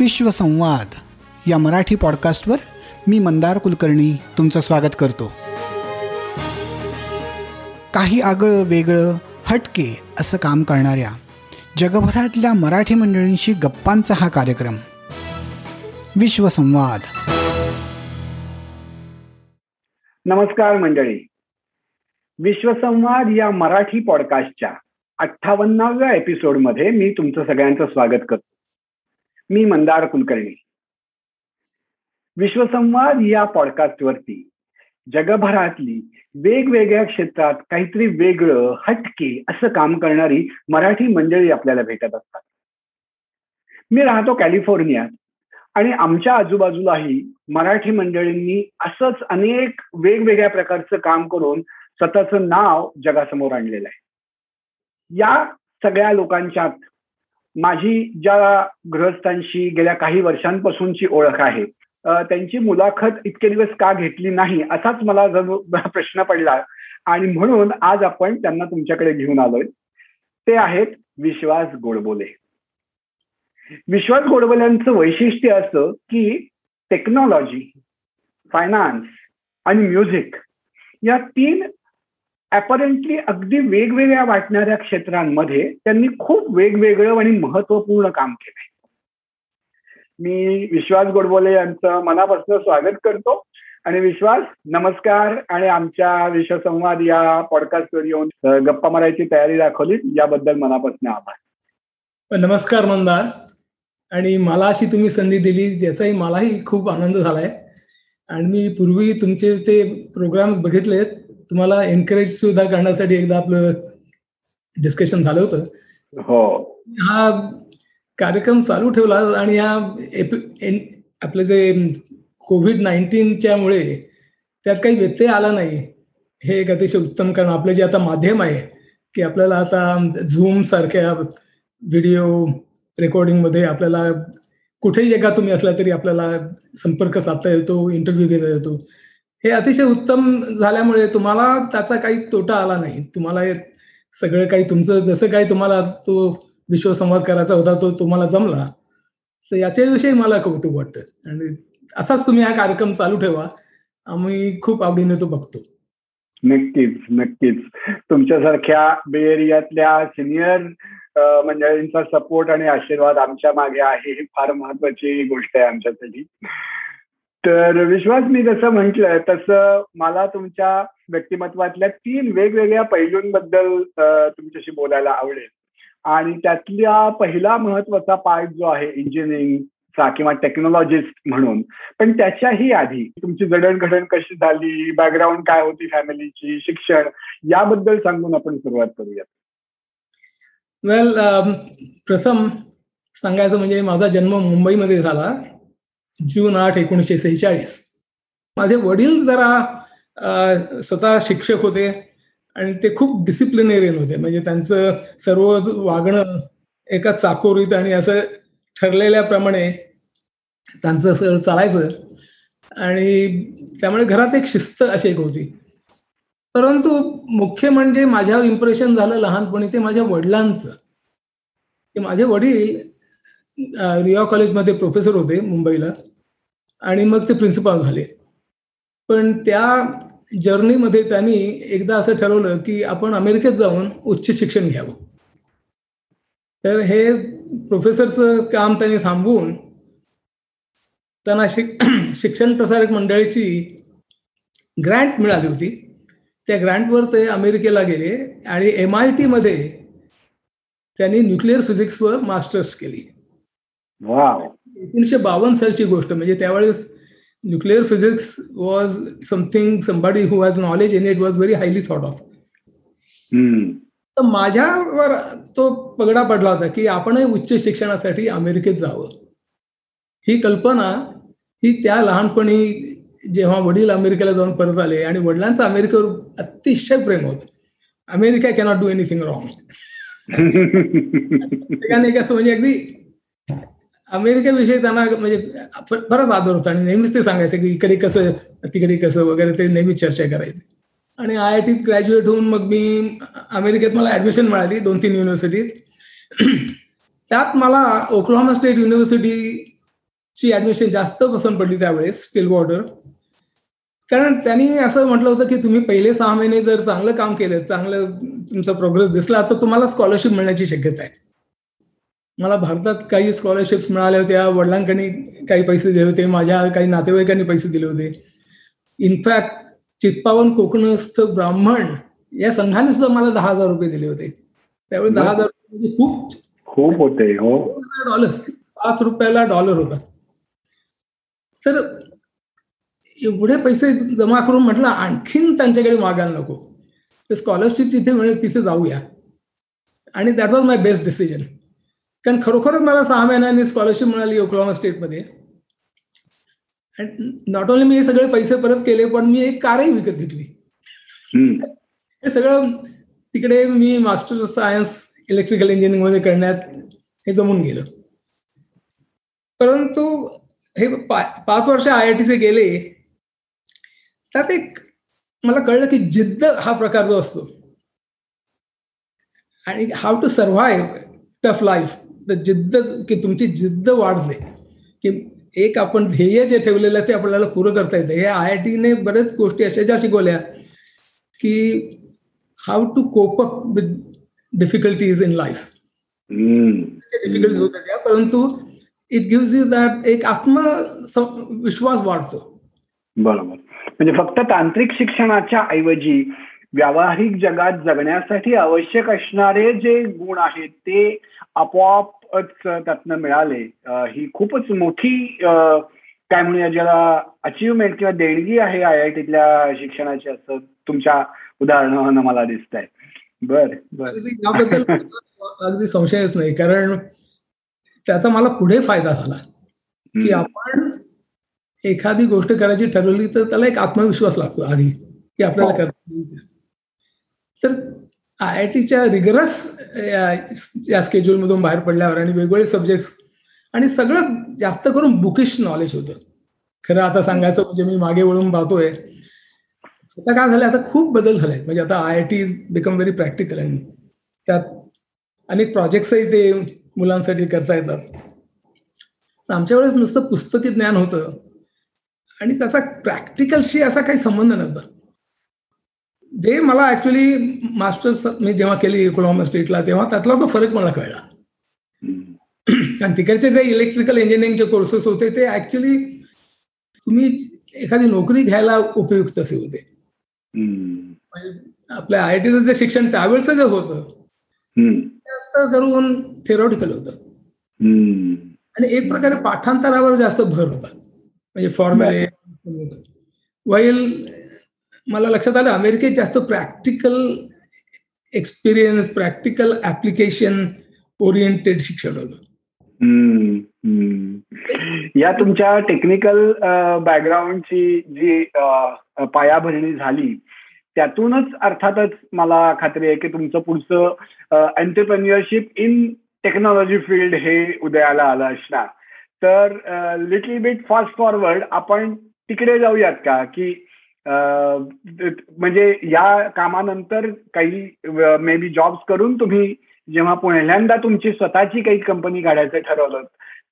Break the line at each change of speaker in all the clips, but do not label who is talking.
विश्वसंवाद या मराठी पॉडकास्टवर मी मंदार कुलकर्णी तुमचं स्वागत करतो. काही आगळं वेगळं हटके असं काम करणाऱ्या जगभरातल्या मराठी मंडळींशी गप्पांचा हा कार्यक्रम. विश्वसंवाद
नमस्कार मंडळी. विश्वसंवाद या मराठी पॉडकास्टच्या अठ्ठावन्नाव्या एपिसोडमध्ये मी तुमचं सगळ्यांचं स्वागत करतो. मी मंदार कुलकर्णी विश्वसंवाद या पॉडकास्टवरती जगभरातली वेगवेगळ्या क्षेत्रात काहीतरी वेगळं हटके असं काम करणारी मराठी मंडळी आपल्याला भेटत असतात. मी राहतो कॅलिफोर्नियात आणि आमच्या आजूबाजूलाही मराठी मंडळींनी असंच अनेक वेगवेगळ्या प्रकारचं काम करून स्वतःचं नाव जगासमोर आणलेलं आहे. या सगळ्या लोकांच्यात माझी ज्या गृहस्थांशी गेल्या काही वर्षांपासूनची ओळख आहे त्यांची मुलाखत इतके दिवस का घेतली नाही असाच मला जर प्रश्न पडला आणि म्हणून आज आपण त्यांना तुमच्याकडे घेऊन आलोय. ते आहेत विश्वास गोडबोले. विश्वास गोडबोल्यांचं वैशिष्ट्य असं की टेक्नॉलॉजी फायनान्स आणि म्युझिक या तीन अपरेंटली अगदी वेगवेगळ्या वाटणाऱ्या क्षेत्रांमध्ये त्यांनी खूप वेगवेगळं आणि महत्त्वपूर्ण काम केलंय. मी विश्वास गोडबोले यांचं मनापासून स्वागत करतो. आणि विश्वास नमस्कार. आणि आमच्या विश्वसंवाद या पॉडकास्टवर येऊन गप्पा मारायची तयारी दाखवली. याबद्दल मनापासून आभार.
नमस्कार मंदार आणि मला अशी तुम्ही संधी दिली याचाही मलाही खूप आनंद झालाय. आणि मी पूर्वी तुमचे ते प्रोग्राम्स बघितलेत. तुम्हाला एनकरेज सुद्धा करण्यासाठी एकदा आपलं डिस्कशन झालं होतं.
हो.
हा कार्यक्रम चालू ठेवला आणि या आपलं जे कोविड नाईन्टीनच्या मुळे त्यात काही व्यत्यय आला नाही. हे एक अतिशय उत्तम कारण आपलं जे आता माध्यम आहे की आपल्याला आता झूम सारख्या व्हिडिओ रेकॉर्डिंगमध्ये आपल्याला कुठेही एका तुम्ही असला तरी आपल्याला संपर्क साधता येतो इंटरव्ह्यू घेता येतो. हे अतिशय उत्तम झाल्यामुळे तुम्हाला त्याचा काही तोटा आला नाही. तुम्हाला सगळं काही तुमचं जसं काही तुम्हाला तो विश्वसंवाद करायचा होता तो तुम्हाला जमला. तर याच्याविषयी मला कौतुक वाटतं. आणि असाच तुम्ही हा कार्यक्रम चालू ठेवा. आम्ही खूप आवडीने तो बघतो.
नक्कीच नक्कीच. तुमच्यासारख्या बे एरियातल्या सिनियर मंडळींचा सपोर्ट आणि आशीर्वाद आमच्या मागे आहे ही फार महत्वाची गोष्ट आहे आमच्यासाठी. तर विश्वास मी जसं म्हटलंय तसं मला तुमच्या व्यक्तिमत्वातल्या तीन वेगवेगळ्या पैलूंबद्दल तुमच्याशी बोलायला आवडेल. आणि त्यातल्या पहिला महत्त्वाचा पार्ट जो आहे इंजिनिअरिंगचा किंवा टेक्नॉलॉजिस्ट म्हणून पण त्याच्याही आधी तुमची जडणघडण कशी झाली बॅकग्राऊंड काय होती फॅमिलीची शिक्षण याबद्दल सांगून आपण सुरुवात करूयात.
वेल प्रथम सांगायचं म्हणजे माझा जन्म मुंबईमध्ये झाला. जून आठ एकोणीसशे सेहेचाळीस. माझे वडील जरा स्वतः शिक्षक होते आणि ते खूप डिसिप्लिनेरियन होते. म्हणजे त्यांचं सर्व वागणं एका चाकोरीत आणि असं ठरलेल्याप्रमाणे त्यांचं असं चालायचं. आणि त्यामुळे घरात एक शिस्त अशी एक होती. परंतु मुख्य म्हणजे माझ्यावर इम्प्रेशन झालं लहानपणी ते माझ्या वडिलांचं. की माझे वडील रिया कॉलेजमध्ये प्रोफेसर होते मुंबईला. आणि मग ते प्रिन्सिपाल झाले. पण त्या जर्नीमध्ये त्यांनी एकदा असं ठरवलं की आपण अमेरिकेत जाऊन उच्च शिक्षण घ्यावं. तर हे प्रोफेसरचं काम त्यांनी थांबवून त्यांना शिक शिक्षण प्रसारक मंडळीची ग्रँट मिळाली होती. त्या ग्रँटवर ते अमेरिकेला गेले आणि एम आय टीमध्ये त्यांनी न्यूक्लिअर फिजिक्सवर मास्टर्स केली. एकोणीशे बावन्न सालची गोष्ट म्हणजे त्यावेळेस nuclear physics was something somebody who has knowledge in it was very highly thought of तर माझ्यावर तो पगडा पडला होता की आपणही उच्च शिक्षणासाठी अमेरिकेत जावं. ही कल्पना ही त्या लहानपणी जेव्हा वडील अमेरिकेला जाऊन परत आले आणि वडिलांचं अमेरिकेवर अतिशय प्रेम होतं. America cannot do anything wrong असं म्हणजे अगदी अमेरिकेविषयी त्यांना म्हणजे बराच आदर होता. आणि नेहमीच ते सांगायचं की इकडे कसं तिकडे कसं वगैरे ते नेहमीच चर्चा करायची. आणि आय आय टीत ग्रॅज्युएट होऊन मग मी अमेरिकेत मला ऍडमिशन मिळाली दोन तीन युनिव्हर्सिटीत. त्यात मला ओक्लाहोमा स्टेट युनिव्हर्सिटीची ऍडमिशन जास्त पसंत पडली त्यावेळेस स्टील बॉर्डर. कारण त्यांनी असं म्हटलं होतं की तुम्ही पहिले सहा महिने जर चांगलं काम केलं चांगलं तुमचा प्रोग्रेस दिसला तर तुम्हाला स्कॉलरशिप मिळण्याची शक्यता आहे. मला भारतात काही स्कॉलरशिप्स मिळाल्या होत्या वडिलांकडे काही पैसे दिले होते माझ्या काही नातेवाईकांनी पैसे दिले होते. इनफॅक्ट चित्पावन कोकणस्थ ब्राह्मण या संघाने सुद्धा मला दहा हजार रुपये दिले होते. त्यावेळी दहा हजार रुपये म्हणजे खूप
खूप होते हो.
डॉलर्स पाच रुपयाला डॉलर होता. तर एवढे पैसे जमा करून म्हटलं आणखीन त्यांच्याकडे मागायला नको. ते स्कॉलरशिप जिथे मिळेल तिथे जाऊया. आणि that was my best decision कारण खरोखरच मला सहा महिन्यांनी स्कॉलरशिप मिळाली ओक्लामा स्टेटमध्ये. नॉट ओनली मी हे सगळे पैसे परत केले पण मी एक कारही विकत घेतली. हे सगळं तिकडे मी मास्टर सायन्स इलेक्ट्रिकल इंजिनिअरिंगमध्ये करण्यात हे जमून गेलं. परंतु हे पाच वर्ष आय आय टीचे गेले त्यात एक मला कळलं की जिद्द हा प्रकार जो असतो आणि how to survive tough life जिद्द की तुमची जिद्द वाढले की एक आपण ध्येय जे ठेवलेलं ते आपल्याला पुरं करता येतं. हे आय आय टीने बरेच गोष्टी अशा ज्या शिकवल्या की how to cope up with difficulties in life difficulties होत्या त्या परंतु इट गिव्स यू दॅट एक आत्मविश्वास वाढतो.
बरोबर. म्हणजे फक्त तांत्रिक शिक्षणाच्या ऐवजी व्यावहारिक जगात जगण्यासाठी आवश्यक असणारे जे गुण आहेत ते आपोआपच त्यातनं मिळाले. ही खूपच मोठी काय म्हणूया ज्याला अचिव्हमेंट किंवा देणगी आहे आय आय टीतल्या शिक्षणाची असं तुमच्या उदाहरणानं मला दिसत आहे बर. बर
याबद्दल अगदी संशयच नाही. कारण त्याचा मला पुढे फायदा झाला. की आपण एखादी गोष्ट करायची ठरवली तर त्याला एक आत्मविश्वास लागतो आधी की आपल्याला करता तर आय आय टीच्या रिगरस या स्केड्यूलमधून बाहेर पडल्यावर आणि वेगवेगळे सब्जेक्ट्स आणि सगळं जास्त करून बुकिश नॉलेज होतं. खरं आता सांगायचं म्हणजे मी मागे वळून पाहतोय. आता काय झालं आता खूप बदल झाले म्हणजे आता I I T is become very practical आणि त्यात अनेक प्रोजेक्ट्सही ते मुलांसाठी करता येतात. आमच्या वेळेस नुसतं पुस्तकी ज्ञान होतं. आणि त्याचा प्रॅक्टिकलशी असा काही संबंध नव्हता. जे मला ऍक्च्युली मास्टर्स मी जेव्हा केली इकोनॉमी स्टेटला तेव्हा त्यातला तो फरक मला कळला. कारण तिकडचे जे इलेक्ट्रिकल इंजिनिअरिंगचे कोर्सेस होते ते ऍक्च्युली तुम्ही एखादी नोकरी घ्यायला उपयुक्त असे होते. आपल्या आय आय टीचं जे शिक्षण त्यावेळेचं जे होतं जास्त करून थेरॉटिकल होतं. आणि एक प्रकारे पाठांतरावर जास्त भर होता. म्हणजे फॉर्म्युले वाईल मला लक्षात आलं अमेरिकेत जास्त practical experience practical application oriented शिक्षण होतं.
या तुमच्या टेक्निकल बॅकग्राऊंडची जी पायाभरणी झाली त्यातूनच अर्थातच मला खात्री आहे की तुमचं पुढचं एंटरप्रेन्युअरशिप इन टेक्नॉलॉजी फील्ड हे उदयाला आलं असणार. तर लिटल बिट फास्ट फॉरवर्ड आपण तिकडे जाऊयात का? की म्हणजे या कामानंतर काही मे बी जॉब्स करून तुम्ही जेव्हा पहिल्यांदा तुमची स्वतःची काही कंपनी काढायचं ठरवलं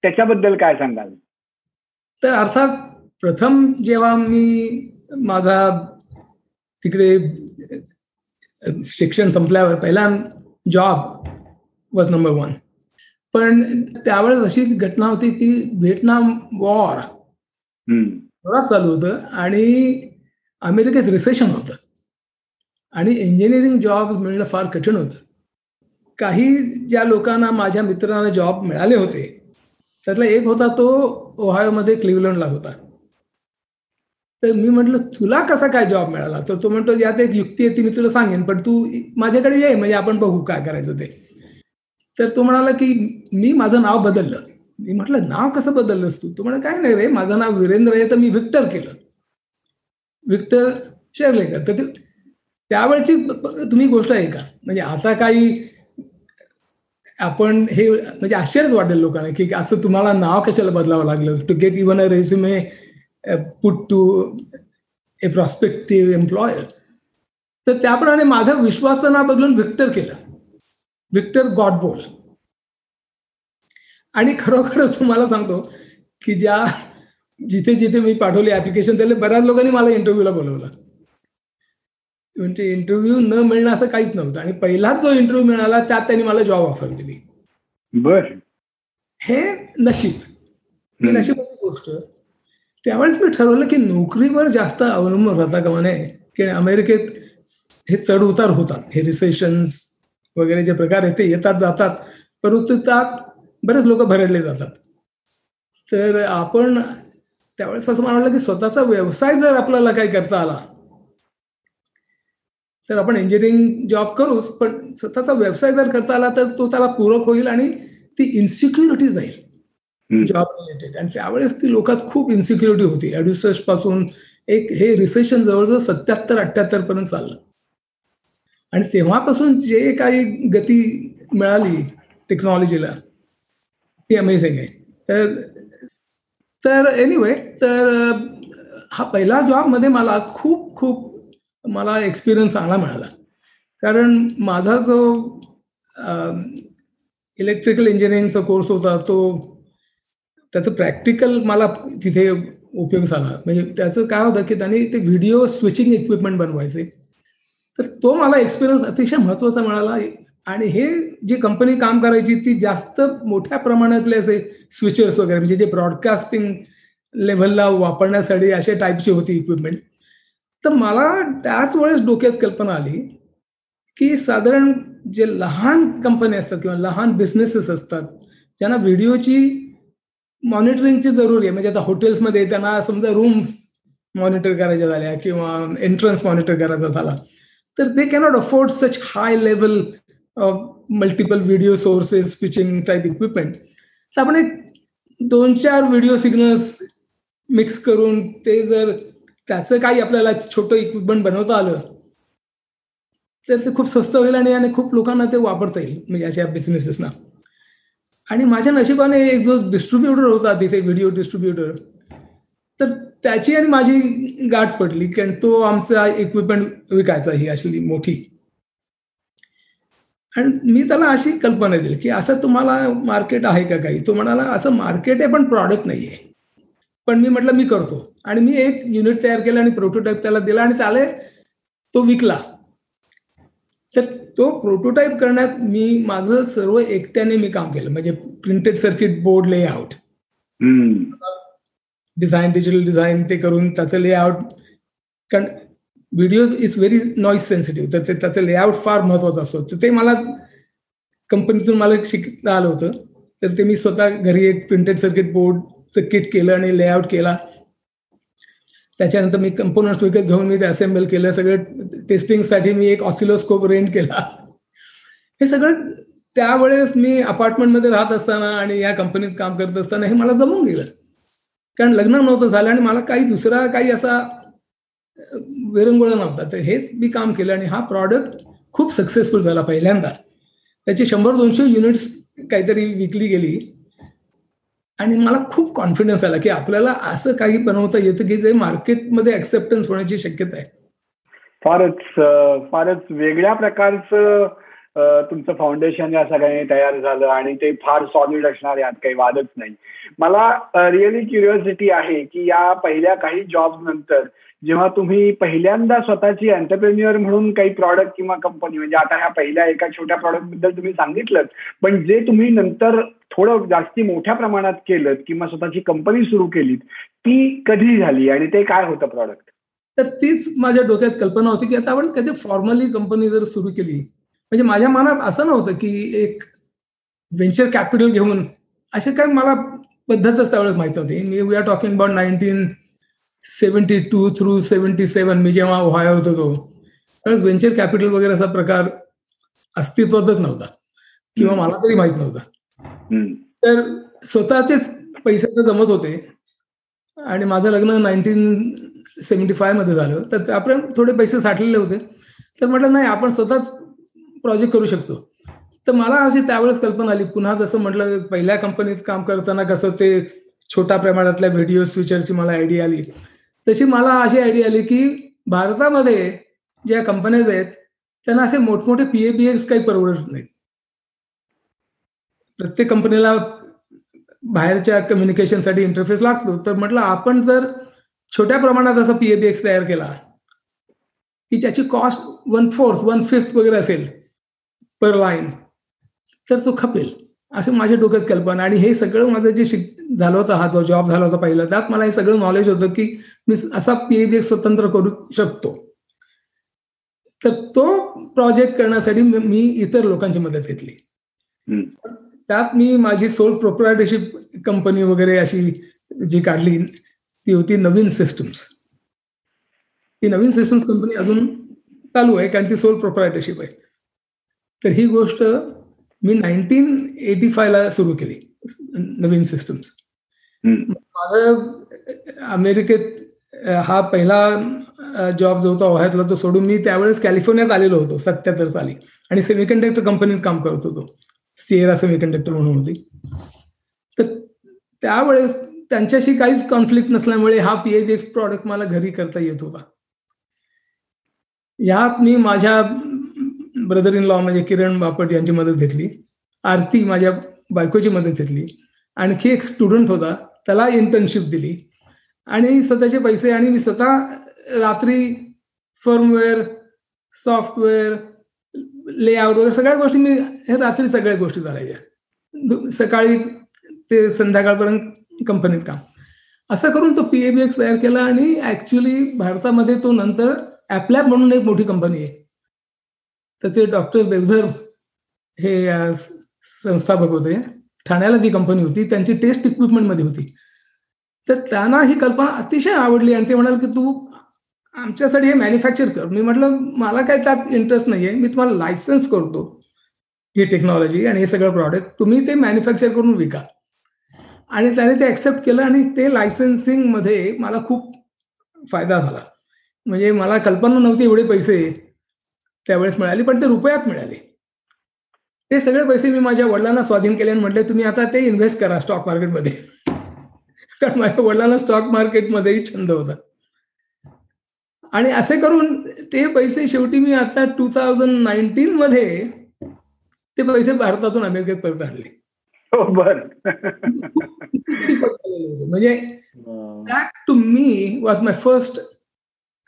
त्याच्याबद्दल काय सांगाल?
तर अर्थात प्रथम जेव्हा मी माझा तिकडे शिक्षण संपल्यावर पहिला जॉब वॉज नंबर वन पण त्यावेळेस अशी घटना होती की व्हिएटनाम वॉर जोरात चालू होतं आणि अमेरिकेत रिसेशन होतं. आणि इंजिनिअरिंग जॉब मिळणं फार कठीण होतं. काही ज्या लोकांना माझ्या मित्रांना जॉब मिळाले होते त्यातला एक होता तो ओहायोमध्ये क्लिवलंडला होता. तर मी म्हटलं तुला कसा काय जॉब मिळाला? तर तो म्हणतो यात एक युक्ती आहे ती मी तुला सांगेन पण तू माझ्याकडे ये म्हणजे आपण बघू काय करायचं ते. तर तो म्हणाला की मी माझं नाव बदललं. मी म्हटलं नाव कसं बदललंस तू? तो म्हणा काय नाही रे माझं नाव वीरेंद्र आहे तर मी विक्टर केलं. विक्टर शेअरलेकर तर त्यावेळची तुम्ही गोष्ट आहे का म्हणजे आता काही आपण हे म्हणजे आश्चर्यच वाटेल लोकांना की असं तुम्हाला नाव कशाला बदलावं लागलं? To get even a resume put to a prospective employer तर त्याप्रमाणे माझं विश्वासचं नाव बदलून विक्टर केलं. विक्टर गॉडबोल. आणि खरोखर तुम्हाला सांगतो की ज्या जिथे जिथे मी पाठवली ऍप्लिकेशन त्याला बऱ्याच लोकांनी मला इंटरव्ह्यूला बोलवलं. म्हणजे इंटरव्ह्यू न मिळणं असं काहीच नव्हतं. आणि पहिलाच जो इंटरव्ह्यू मिळाला त्यात त्यांनी मला जॉब ऑफर दिली.
बर.
हे नशीब. ही नशिबाची गोष्ट. त्यावेळेस मी ठरवलं की नोकरीवर जास्त अवलंबून राहता कामा नये. की अमेरिकेत हे चढ उतार होतात. हे रिसेशन्स वगैरे जे प्रकार आहेत ते येतात जातात. परंतु त्यात बरेच लोक भरडले जातात. तर आपण त्यावेळेस असं म्हणालं की स्वतःचा व्यवसाय जर आपल्याला काही करता आला तर आपण इंजिनिअरिंग जॉब करूच पण स्वतःचा व्यवसाय जर करता आला तर तो त्याला पूरक होईल आणि ती इन्सिक्युरिटी जाईल. जॉब रिलेटेड आणि त्यावेळेस ती लोकात खूप इन्सिक्युरिटी होती. अडुसष्टपासून एक हे रिसेशन जवळजवळ सत्याहत्तर अठ्याहत्तर पर्यंत चाललं. आणि तेव्हापासून जे काही गती मिळाली टेक्नॉलॉजीला ती अमेझिंग आहे. तर तर एनिवे तर हा पहिला जॉबमध्ये मला खूप खूप मला एक्सपिरियन्स चांगला मिळाला. कारण माझा जो इलेक्ट्रिकल इंजिनिअरिंगचा कोर्स होता तो त्याचं प्रॅक्टिकल मला तिथे उपयोग झाला. म्हणजे त्याचं काय होतं की त्यांनी ते व्हिडिओ स्विचिंग इक्विपमेंट बनवायचे. तर तो मला एक्सपिरियन्स अतिशय महत्त्वाचा मिळाला. आणि हे जी कंपनी काम करायची ती जास्त मोठ्या प्रमाणातले असे स्विचर्स वगैरे म्हणजे जे ब्रॉडकास्टिंग लेव्हलला वापरण्यासाठी अशा टाईपची होती इक्विपमेंट तर मला त्याच वेळेस डोक्यात कल्पना आली की साधारण जे लहान कंपनी असतात किंवा लहान बिझनेसेस असतात ज्यांना व्हिडिओची मॉनिटरिंगची जरुरी आहे. म्हणजे आता हॉटेल्समध्ये त्यांना समजा रूम्स मॉनिटर करायच्या झाल्या किंवा एंट्रन्स मॉनिटर करायचा झाला तर they cannot afford such high level multiple video sources switching type equipment तर आपण एक दोन चार व्हिडिओ सिग्नल्स मिक्स करून ते जर त्याचं काही आपल्याला छोटं इक्विपमेंट बनवता आलं तर ते खूप स्वस्त होईल आणि आणि खूप लोकांना ते वापरता येईल म्हणजे अशा बिझनेसेसना आणि माझ्या नशिबाने एक जो डिस्ट्रीब्युटर होता तिथे व्हिडिओ डिस्ट्रीब्युटर तर त्याची आणि माझी गाठ पडली कारण तो आमचा इक्विपमेंट विकायचा ही अशी मोठी. आणि मी त्याला अशी कल्पना दिली की असं तुम्हाला मार्केट आहे का काही? तो म्हणाला असं मार्केट आहे पण प्रॉडक्ट नाही आहे पण मी म्हटलं मी करतो. आणि मी एक युनिट तयार केलं आणि प्रोटोटाईप त्याला दिला आणि त्याला तो विकला. तर तो प्रोटोटाईप करण्यात मी माझं सर्व एकट्याने मी काम केलं. म्हणजे printed circuit board layout design digital design ते करून त्याचं लेआउट कारण video is very noise sensitive तर ते त्याचं लेआउट फार महत्वाचं असतो. तर ते मला कंपनीतून मला शिकता आलं होतं. तर ते मी स्वतः घरी एक प्रिंटेड सर्किट बोर्डचं किट केलं आणि लेआउट केला. त्याच्यानंतर मी कंपोनंट्स विकत घेऊन मी ते असेंबल केलं. सगळं टेस्टिंगसाठी मी एक ऑसिलोस्कोप रेंट केला. हे सगळं त्यावेळेस मी अपार्टमेंटमध्ये राहत असताना आणि या कंपनीत काम करत असताना हे मला जमून गेलं. कारण लग्न नव्हतं झालं आणि मला काही दुसरा काही असा विरंगुळा नव्हता. तर हेच मी काम केलं आणि हा प्रॉडक्ट खूप सक्सेसफुल झाला पहिल्यांदा. त्याची शंभर दोनशे युनिट्स काहीतरी विकली गेली. आणि मला खूप कॉन्फिडन्स आला की आपल्याला असं काही बनवता येतं की जे मार्केटमध्ये ऍक्सेप्टन्स होण्याची शक्यता आहे.
फारच फारच वेगळ्या प्रकारचं तुमचं फाउंडेशन या सगळ्यांनी तयार झालं आणि ते फार सॉलिड असणार यात काही वादच नाही. मला रिअली क्युरिओसिटी आहे की या पहिल्या काही जॉब नंतर जेव्हा तुम्ही पहिल्यांदा स्वतःची एंटरप्रेन्युअर म्हणून काही प्रॉडक्ट किंवा कंपनी म्हणजे आता ह्या पहिल्या एका छोट्या प्रॉडक्टबद्दल तुम्ही सांगितलं पण जे तुम्ही नंतर थोडं जास्ती मोठ्या प्रमाणात केलं किंवा स्वतःची कंपनी सुरू केलीत ती कधी झाली आणि ते काय होतं प्रॉडक्ट
तर तीच माझ्या डोक्यात कल्पना होती की आता आपण कधी फॉर्मली कंपनी जर सुरू केली म्हणजे माझ्या मनात असं नव्हतं की एक व्हेंचर कॅपिटल घेऊन असे काय मला पद्धतच त्यावेळेस माहीत होती मी we are talking about nineteen seventy two through seventy seven मी जेव्हा व्हाय होतो तो त्यावेळेस व्हेंचर कॅपिटल वगैरे असा प्रकार अस्तित्वातच नव्हता. किंवा मला तरी माहीत नव्हता. तर स्वतःचेच पैसे तर जमत होते. आणि माझं लग्न नाईन्टीन सेवन्टी फायमध्ये झालं. तर आपण थोडे पैसे साठलेले होते. तर म्हटलं नाही आपण स्वतःच प्रोजेक्ट करू शकतो. तर मला अशी त्यावेळेस कल्पना आली. पुन्हा जसं म्हटलं पहिल्या कंपनीत काम करताना कसं ते छोट्या प्रमाणातल्या व्हिडिओ स्विचरची मला आयडिया आली. तशी मला अशी आयडिया आली की भारतामध्ये ज्या कंपन्याज आहेत त्यांना असे मोठमोठे पी बी एस काही परवडत नाहीत प्रत्येक कंपनीला बाहेरच्या कम्युनिकेशनसाठी इंटरफेस लागतो. तर म्हटलं आपण जर छोट्या प्रमाणात असा पीएबीएक्स तयार केला की ज्याची cost one fourth one fifth वगैरे असेल पर लाईन तर तो खपेल. असं माझ्या डोक्यात कल्पना. आणि हे सगळं माझं जे शिक झालं होतं हा जो जॉब झाला होता पहिला त्यात मला हे सगळं नॉलेज होतं की मी असा पीएबीएक्स स्वतंत्र करू शकतो. तर तो प्रोजेक्ट करण्यासाठी मी इतर लोकांची मदत घेतली. त्यात मी माझी सोल प्रोप्रायटरशिप कंपनी वगैरे अशी जी काढली ती होती नवीन सिस्टम्स ती नवीन सिस्टम्स कंपनी अजून चालू आहे कारण ती सोल प्रोप्रायटरशिप आहे. तर ही गोष्ट मी नाईन्टीन एटी फायला सुरू केली नवीन सिस्टम्स माझं अमेरिकेत हा पहिला जॉब जो होता ओहायतला तो सोडून मी त्यावेळेस कॅलिफोर्नियात आलेलो होतो सत्याहत्तर साली. आणि सेमिकंडक्टर कंपनीत काम करत होतो. सिएरा सेमिकंडक्टर म्हणून होती. तर त्यावेळेस त्यांच्याशी काहीच कॉन्फ्लिक्ट नसल्यामुळे हा पीएचडी प्रॉडक्ट मला घरी करता येत होता. यात मी माझ्या ब्रदर इन लॉ म्हणजे किरण बापट यांची मदत घेतली. आरती माझ्या बायकोची मदत घेतली. आणखी एक स्टुडंट होता. त्याला इंटर्नशिप दिली. आणि स्वतःचे पैसे आणि मी स्वतः रात्री फर्मवेअर सॉफ्टवेअर लेआउट वगैरे सगळ्या गोष्टी मी हे रात्री सगळ्या गोष्टी चालायच्या. सकाळी ते संध्याकाळपर्यंत कंपनीत काम. असं करून तो पीएबीएक्स तयार केला आणि ऍक्च्युली भारतामध्ये तो नंतर ॲपलॅब म्हणून एक मोठी कंपनी आहे. त्याचे डॉक्टर देवधर हे संस्थापक होते. ठाण्याला ती कंपनी होती. त्यांची टेस्ट इक्विपमेंटमध्ये होती. तर त्यांना ही कल्पना अतिशय आवडली आणि ते म्हणाल की तू आमच्यासाठी हे मॅन्युफॅक्चर कर. मी म्हटलं मला काय त्यात इंटरेस्ट नाही आहे मी तुम्हाला लायसन्स करतो ही टेक्नॉलॉजी आणि हे सगळं प्रॉडक्ट तुम्ही ते मॅन्युफॅक्चर करून विका. आणि त्याने ते ॲक्सेप्ट केलं आणि ते लायसन्सिंगमध्ये मला खूप फायदा झाला. म्हणजे मला कल्पना नव्हती एवढे पैसे. त्यावेळेस मिळाले पण ते रुपयात मिळाले. ते सगळे पैसे मी माझ्या वडिलांना स्वाधीन केले आणि म्हटले तुम्ही आता ते इन्व्हेस्ट करा स्टॉक मार्केटमध्ये कारण माझ्या वडिलांना स्टॉक मार्केटमध्येही छंद होता. आणि असे करून ते पैसे शेवटी मी आता टू थाउजंड नाईन्टीन मध्ये ते पैसे भारतातून अमेरिकेत परत आणले.
हो,
म्हणजे to me was my first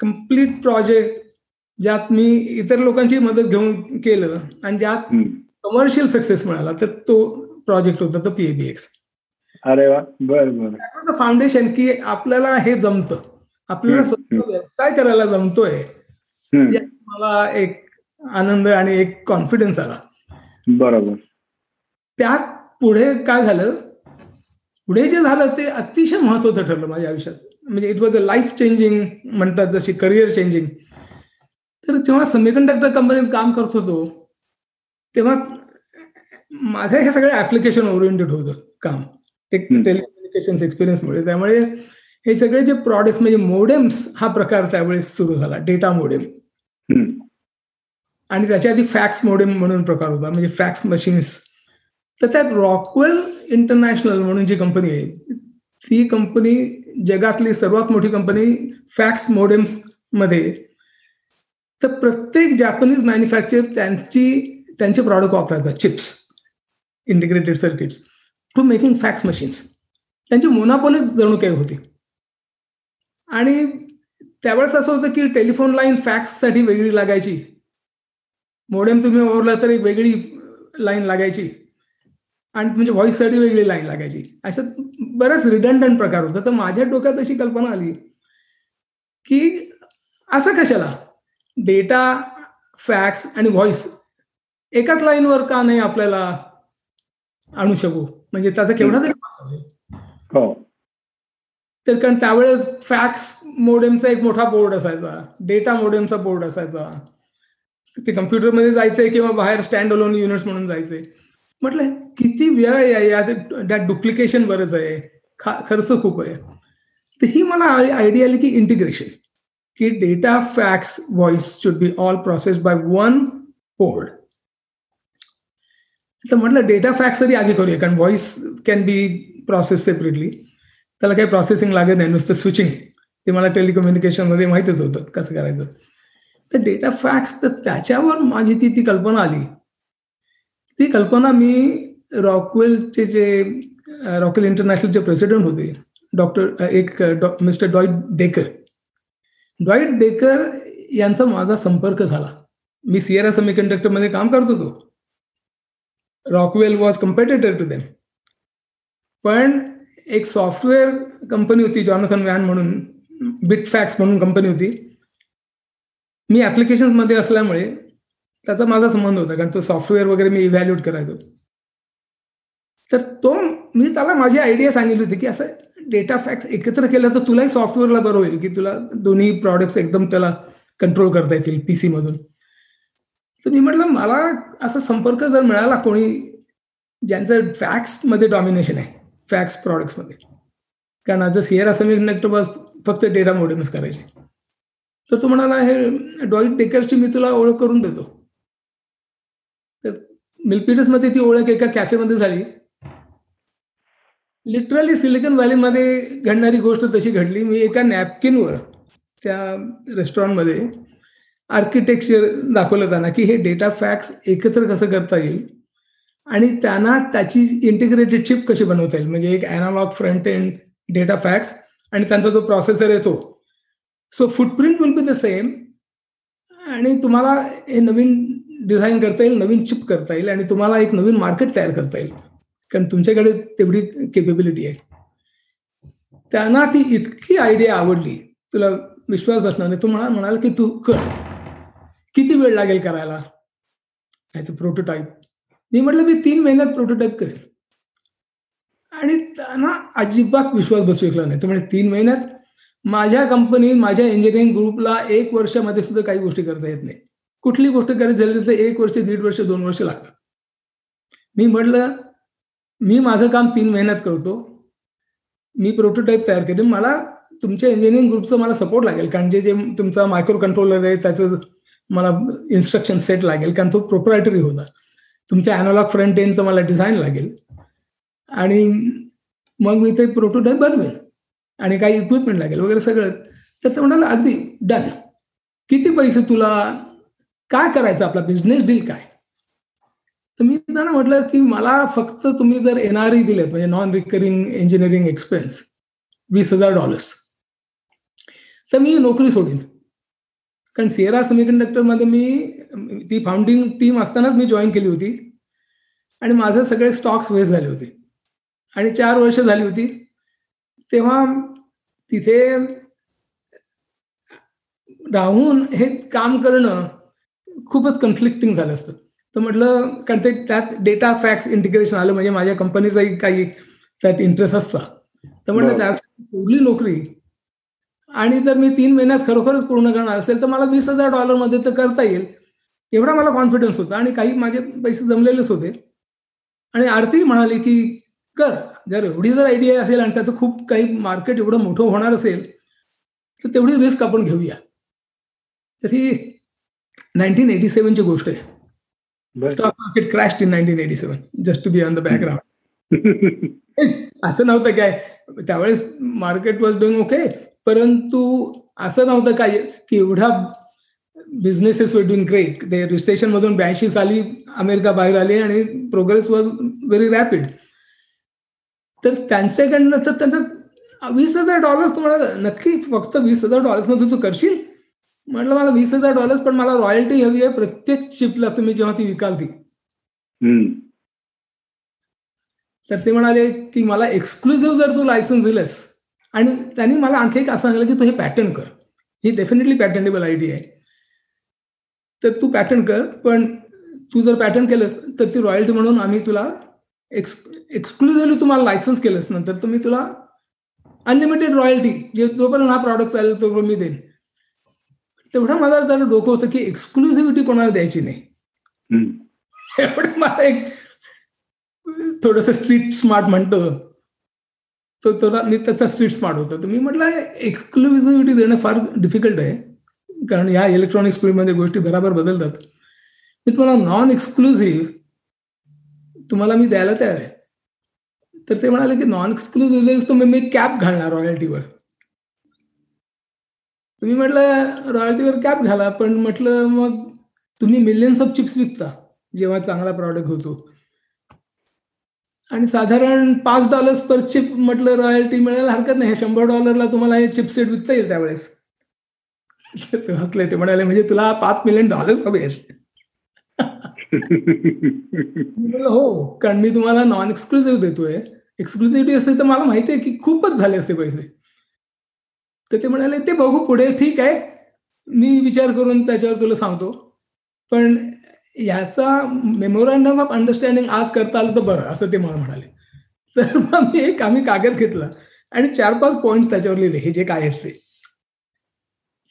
complete project ज्यात मी इतर लोकांची मदत घेऊन केलं आणि ज्यात कमर्शियल सक्सेस मिळाला तर तो प्रोजेक्ट होता तो पीएबीएक्स
अरे वा बर बर.
फाउंडेशन की आपल्याला हे जमतं. आपल्याला स्वतः व्यवसाय करायला जमतोय. मला एक आनंद आणि एक कॉन्फिडन्स आला.
बरोबर.
त्यात पुढे काय झालं? पुढे जे झालं ते अतिशय महत्वाचं ठरलं माझ्या आयुष्यात. म्हणजे it was a life changing म्हणतात जशी करिअर चेंजिंग तर जेव्हा सेमिकंडक्टर कंपनीत काम करत होतो तेव्हा माझं हे सगळं ऍप्लिकेशन ओरिएंटेड होतं काम. टेलिकम्युनिकेशन एक्सपिरियन्समुळे त्यामुळे हे सगळे जे प्रॉडक्ट म्हणजे मोडेम्स हा प्रकार त्यावेळेस सुरू झाला डेटा मोडेम आणि त्याच्या आधी फॅक्स मोडेम म्हणून प्रकार होता म्हणजे फॅक्स मशीन्स तर त्यात रॉकवेल इंटरनॅशनल म्हणून जी कंपनी आहे ती कंपनी जगातली सर्वात मोठी कंपनी फॅक्स मोडेम्समध्ये तर प्रत्येक जॅपनीज मॅन्युफॅक्चर त्यांची त्यांचे प्रॉडक्ट वापरतात chips integrated circuits to making fax machines त्यांची मोनापोलीच जणू काही होती. आणि त्यावेळेस असं होतं की टेलिफोन लाईन फॅक्ससाठी वेगळी लागायची. मोडेम तुम्ही ओरला तर एक वेगळी लाईन लागायची. आणि म्हणजे व्हॉइससाठी वेगळी लाईन लागायची. असं बरंच रिडंडंट प्रकार होता. तर माझ्या डोक्यात अशी कल्पना आली की असं कशाला? डेटा फॅक्स आणि व्हॉइस एकाच लाईनवर का नाही आपल्याला आणू शकू? म्हणजे त्याचा केवढा तरी
हो.
तर कारण त्यावेळेस फॅक्स मोडेमचा एक मोठा बोर्ड असायचा. डेटा मोडेमचा बोर्ड असायचा. ते कम्प्युटरमध्ये जायचंय किंवा बाहेर स्टँड अलोन युनिट्स म्हणून जायचंय म्हटलं किती वेळ आहे या डुप्लिकेशन बरंच आहे. खर्च खूप आहे. तर ही मला आयडिया आली की इंटिग्रेशन की data fax voice should be all process by one board तर म्हटलं डेटा फॅक्स तरी आधी करूया कारण voice can be process separately त्याला काही प्रोसेसिंग लागत नाही नुसतं स्विचिंग ते मला टेलिकम्युनिकेशनमध्ये माहितच होतं कसं करायचं. तर डेटा फॅक्स तर त्याच्यावर माझी ती ती कल्पना आली. ती कल्पना मी रॉकवेलचे जे रॉकेल इंटरनॅशनलचे प्रेसिडेंट होते डॉक्टर एक mister Dwight Decker. Dwight Decker यांचा माझा संपर्क झाला. मी सिएरा सेमी मध्ये काम करत होतो. Rockwell was competitor to them. पण एक सॉफ्टवेअर कंपनी होती जॉनसन वॅन म्हणून बिटफॅक्स म्हणून कंपनी होती. मी मध्ये असल्यामुळे त्याचा माझा संबंध होता कारण तो सॉफ्टवेअर वगैरे मी इव्हॅल्युएट करायचो. तर तो मी त्याला माझी आयडिया सांगितली होती की असं डेटा फॅक्स एकत्र केलं तर तुलाही सॉफ्टवेअरला बरं होईल की तुला दोन्ही प्रॉडक्ट्स एकदम त्याला कंट्रोल करता येतील पीसी मधून. तर मी म्हटलं मला असा संपर्क जर मिळाला कोणी ज्यांचं फॅक्समध्ये डॉमिनेशन आहे फॅक्स प्रॉडक्ट्समध्ये कारण आज सीएर असं बस फक्त डेटा मोडेमच करायचे. तर तो म्हणाला हे डॉईट डेकर्सची मी तुला ओळख करून देतो. तर मिल्पिटसमध्ये ती ओळख एका कॅफेमध्ये झाली. लिटरली सिलिकन व्हॅलीमध्ये घडणारी गोष्ट तशी घडली. मी एका नॅपकिनवर त्या रेस्टॉरंटमध्ये आर्किटेक्चर दाखवलं त्यांना की हे डेटा फॅक्स एकत्र कसं करता येईल आणि त्यांना त्याची इंटिग्रेटेड चिप कशी बनवता येईल. म्हणजे एक analog front end data fax आणि त्यांचा जो प्रोसेसर येतो so footprint will be the same आणि तुम्हाला हे नवीन डिझाईन करता येईल नवीन चिप करता येईल आणि तुम्हाला एक नवीन मार्केट तयार करता येईल. कारण तुमच्याकडे तेवढी केपेबिलिटी आहे. त्यांना ती इतकी आयडिया आवडली. तुला विश्वास बसणार नाही. तू म्हणा म्हणाल की तू कर. किती वेळ लागेल करायला? ॲज अ प्रोटोटाईप मी म्हटलं मी तीन महिन्यात प्रोटोटाईप करेन. आणि त्यांना अजिबात विश्वास बसू शकला नाही. म्हणजे तीन महिन्यात? माझ्या कंपनी माझ्या इंजिनिअरिंग ग्रुपला एक वर्षामध्ये सुद्धा काही गोष्टी करता येत नाही. कुठली गोष्ट करायची झाली तर एक वर्ष दीड वर्ष दोन वर्ष लागतात. मी म्हटलं मी माझं काम तीन महिन्यात करतो. मी प्रोटोटाईप तयार केले. मला तुमच्या इंजिनिअरिंग ग्रुपचं मला सपोर्ट लागेल. कारण जे जे तुमचा मायक्रो कंट्रोलर आहे त्याचं मला इन्स्ट्रक्शन सेट लागेल. कारण तो प्रोप्रायटरी होता. तुमच्या अॅनॉलॉग फ्रंट एंडचं मला डिझाईन लागेल. आणि मग मी ते प्रोटोटाईप बनवेल. आणि काही इक्विपमेंट लागेल वगैरे सगळं. तर ते म्हणाला अगदी डन किती पैसे तुला काय करायचं आपला बिझनेस डील काय? तर मी त्यांना म्हटलं की मला फक्त तुम्ही जर एनआरई दिलेत म्हणजे नॉन रिकरिंग इंजिनिअरिंग एक्सपेन्स वीस हजार डॉलर्स तर मी नोकरी सोडीन. कारण सिएरा सेमीकंडक्टरमध्ये मी ती फाउंडिंग टीम असतानाच मी जॉईन केली होती. आणि माझे सगळे स्टॉक्स वेस्ट झाले होते. आणि चार वर्ष झाली होती. तेव्हा तिथे राहून हे काम करणं खूपच कन्फ्लिक्टिंग झालं असतं. तर म्हटलं कारण ते त्यात डेटा फॅक्स इंटिग्रेशन आलं म्हणजे माझ्या कंपनीचाही काही त्यात इंटरेस्ट असता तर म्हटलं त्या सोडली नोकरी? आणि जर मी तीन महिन्यात खरोखरच पूर्ण करणार असेल तर मला वीस हजार डॉलरमध्ये तर करता येईल. एवढा मला कॉन्फिडन्स होता आणि काही माझे पैसे जमलेलेच होते. आणि आरती म्हणाली की कर जर एवढी जर आयडिया असेल आणि त्याचं खूप काही मार्केट एवढं मोठं होणार असेल तर तेवढी रिस्क आपण घेऊया. तर ही नाईन्टीन एटी सेव्हनची गोष्ट आहे. Stock market crash in nineteen eighty seven just to be on the background असं नव्हतं काय. त्यावेळेस मार्केट वॉज डुईंग ओके परंतु असं नव्हतं काय की एवढा बिझनेसेस वर डुईंग ग्रेट ते रिस्टेशन मधून ब्याऐंशी साली अमेरिका बाहेर आली आणि प्रोग्रेस वॉज व्हेरी रॅपिड तर त्यांच्याकडनं तर त्यांचं वीस हजार डॉलर्स तुम्हाला नक्की फक्त वीस हजार डॉलर्समध्ये तू करशील? म्हटलं मला वीस हजार डॉलर्स पण मला रॉयल्टी हवी आहे प्रत्येक चिपला तुम्ही जेव्हा ती विकाल ती तर ते म्हणाले की मला एक्सक्लुझिव्ह जर तू लायसन्स दिलंस आणि त्यांनी मला आणखी एक असं सांगितलं की तू हे पॅटर्न कर. ही डेफिनेटली पॅटर्नेबल आयडिया आहे. तर तू पॅटर्न कर पण तू जर पॅटर्न केलंस तर ती रॉयल्टी म्हणून आम्ही तुला एक्स एक्सक्लुझिव्हली तुम्हाला लायसन्स केलंस. नंतर तर मी तुला अनलिमिटेड रॉयल्टी जे जोपर्यंत हा प्रॉडक्ट चालेल तोपर्यंत मी देईन. तेवढा माझा त्याला डोकं होतं की एक्सक्लुझिव्हिटी कोणाला द्यायची नाही. एवढं मला एक थोडस स्ट्रीट स्मार्ट म्हणतो. तो थोडा मी त्याचा स्ट्रीट स्मार्ट होतो. तर मी म्हटलं एक्सक्लुझिव्हिटी देणं फार डिफिकल्ट आहे. कारण या इलेक्ट्रॉनिकमध्ये गोष्टी बरोबर बदलतात. मी तुम्हाला नॉन एक्सक्लुझिव्ह तुम्हाला मी द्यायला तयार आहे. तर ते म्हणाले की नॉन एक्सक्लुझिव्ह तर मी कॅप घालणार रॉयल्टीवर तुम्ही म्हटलं रॉयल्टीवर कॅप घाला पण म्हटलं मग तुम्ही मिलियन्स ऑफ चिप्स विकता जेव्हा चांगला प्रॉडक्ट होतो. आणि साधारण पाच डॉलर्स पर चिप म्हटलं रॉयल्टी मिळायला हरकत नाही. शंभर डॉलरला तुम्हाला हे चिपसेट विकता येईल त्यावेळेस. ते हसले ते म्हणाले म्हणजे तुला पाच मिलियन डॉलर्स हवे हो कारण मी तुम्हाला नॉन एक्सक्लुझिव्ह देतोय. एक्सक्लुझिव्हिटी असते तर मला माहिती आहे की खूपच झाले असते पैसे. तर ते म्हणाले ते बघू पुढे ठीक आहे. मी विचार करून त्याच्यावर तुला सांगतो. पण याचा मेमोरँडम ऑफ अंडरस्टँडिंग आज करता आलं तर बरं असं ते मला म्हणाले. तर मग मी एक आम्ही कागद घेतला आणि चार पाच पॉईंट त्याच्यावर लिहिले हे जे काय आहेत ते.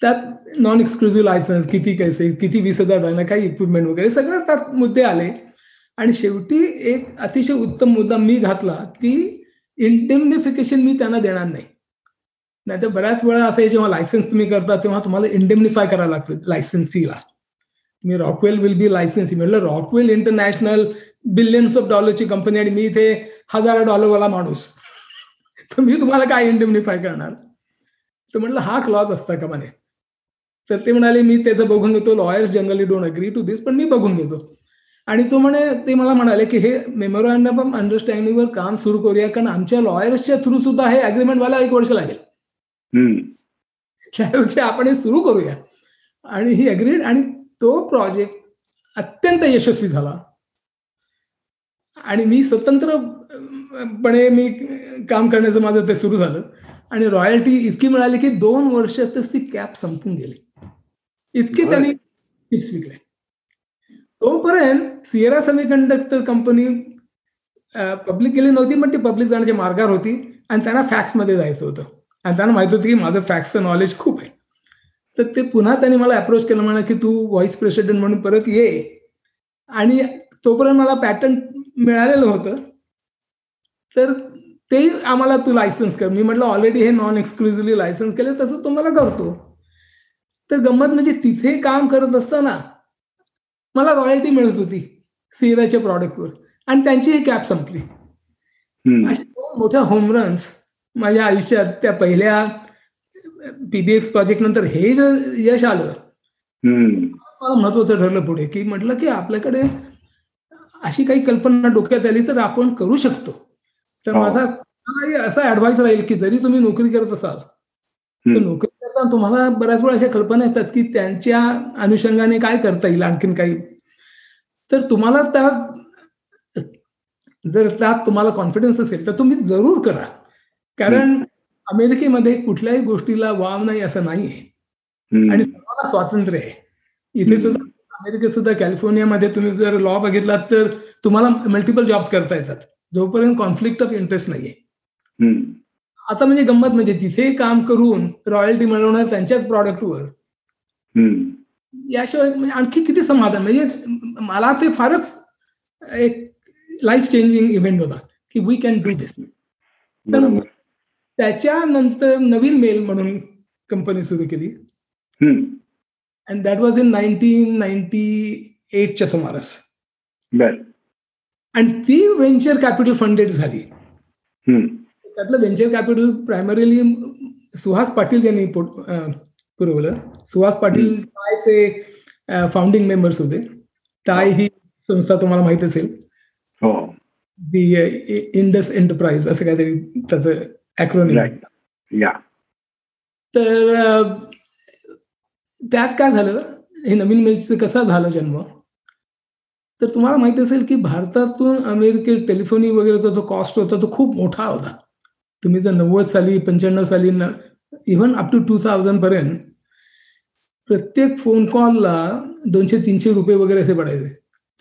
त्यात नॉन एक्सक्लुझिव्ह लायसन्स किती कैसे किती वीस हजार डॉलर काही इक्विपमेंट वगैरे सगळं त्यात मुद्दे आले. आणि शेवटी एक अतिशय उत्तम मुद्दा मी घातला की इंडेमनिफिकेशन मी त्यांना देणार नाही. नाहीतर बऱ्याच वेळा असं आहे जेव्हा लायसन्स तुम्ही करता तेव्हा तुम्हाला इंडेमनिफाय करायला लागतं लायसन्सीला मी रॉकवेल विल बी लायसन्सी म्हटलं रॉकवेल इंटरनॅशनल बिलियन्स ऑफ डॉलरची कंपनी आणि मी इथे हजारो डॉलरवाला माणूस. तर मी तुम्हाला काय इंडेमनिफाय करणार? तर म्हटलं हा क्लॉज असता का म्हणे? तर ते म्हणाले मी त्याचं बघून घेतो lawyers generally don't agree to this पण मी बघून घेतो. आणि तो म्हणे ते मला म्हणाले की हे मेमोरँडम ऑफ अंडरस्टँडिंगवर काम सुरू करूया कारण आमच्या लॉयर्सच्या थ्रू सुद्धा हे अग्रीमेंट व्हायला एक वर्ष लागेल. त्यापेक्षा आपण हे सुरू करूया. आणि ही अग्रीड आणि तो प्रोजेक्ट अत्यंत यशस्वी झाला. आणि मी स्वतंत्रपणे मी काम करण्याचं माझं ते सुरू झालं. आणि रॉयल्टी इतकी मिळाली की दोन वर्षातच ती कॅप संपून गेली. इतके त्यांनी चिप्स विकले तोपर्यंत सिएरा सेमीकंडक्टर कंपनी पब्लिक गेली नव्हती पण ती पब्लिक जाण्याच्या मार्गावर होती. आणि त्यांना फॅक्समध्ये जायचं होतं. आणि त्यांना माहीत होतं की माझं फॅक्सचं नॉलेज खूप आहे. तर ते पुन्हा त्यांनी मला अप्रोच केलं म्हणा की तू व्हाईस प्रेसिडेंट म्हणून परत ये. आणि तोपर्यंत मला पॅटर्न मिळालेलं होतं. तर ते आम्हाला तू लायसन्स कर. मी म्हटलं ऑलरेडी हे नॉन एक्सक्लुझिव्हली लायसन्स केलं तसं तुम्हाला करतो. तर गंमत म्हणजे तिथे काम करत असताना मला रॉयल्टी मिळत होती सिराच्या प्रॉडक्टवर आणि त्यांची ही कॅप संपली. अशा दोन मोठ्या होमरन्स माझ्या आयुष्यात त्या पहिल्या पीबीएक्स प्रोजेक्ट नंतर हे जर यश आलं. मला महत्वाचं ठरलं पुढे की म्हटलं की आपल्याकडे अशी काही कल्पना डोक्यात आली तर आपण करू शकतो. तर माझा असा ऍडवाइस राहील की जरी तुम्ही नोकरी करत असाल तर नोकरी करताना तुम्हाला बऱ्याच वेळा अशा कल्पना येतात की त्यांच्या अनुषंगाने काय करता येईल आणखीन काही. तर तुम्हाला त्या जर त्यात तुम्हाला कॉन्फिडन्स असेल तर तुम्ही जरूर करा. कारण अमेरिकेमध्ये कुठल्याही गोष्टीला वाव नाही असं नाहीये. आणि सर्वांना स्वातंत्र्य आहे. इथे सुद्धा अमेरिकेत सुद्धा कॅलिफोर्नियामध्ये तुम्ही जर लॉ बघितलात तर तुम्हाला मल्टिपल जॉब्स करता येतात. जोपर्यंत कॉन्फ्लिक्ट ऑफ इंटरेस्ट नाहीये. आता म्हणजे गंमत म्हणजे तिथे काम करून रॉयल्टी मिळवणार त्यांच्याच प्रॉडक्टवर याशिवाय म्हणजे आणखी किती समाधान? म्हणजे मला ते फारच एक लाईफ चेंजिंग इव्हेंट होता की वी कॅन डू दिस तर त्याच्यानंतर नवीन मेल म्हणून कंपनी सुरू केली. And that was in nineteen ninety एटच्या सुमारास. आणि ती वेंचर कॅपिटल फंडेड झाली. त्यातलं venture capital primarily Suhas Patil यांनी पुरवलं. सुहास पाटील टायचे फाउंडिंग मेंबर्स होते. टाय ही संस्था तुम्हाला माहीत असेल. दी इंडस एंटरप्राइज असं काहीतरी त्याचं अॅक्रोनिम तर त्यात काय झालं? हे नवीन मिलचं कसा झालं जन्म? तर तुम्हाला माहिती असेल की भारतातून अमेरिकेत टेलिफोनी वगैरेचा जो कॉस्ट होता तो खूप मोठा होता. तुम्ही जर नव्वद साली पंच्याण्णव साली even up to two thousand पर्यंत प्रत्येक फोन कॉलला दोनशे तीनशे रुपये वगैरे असे पडायचे.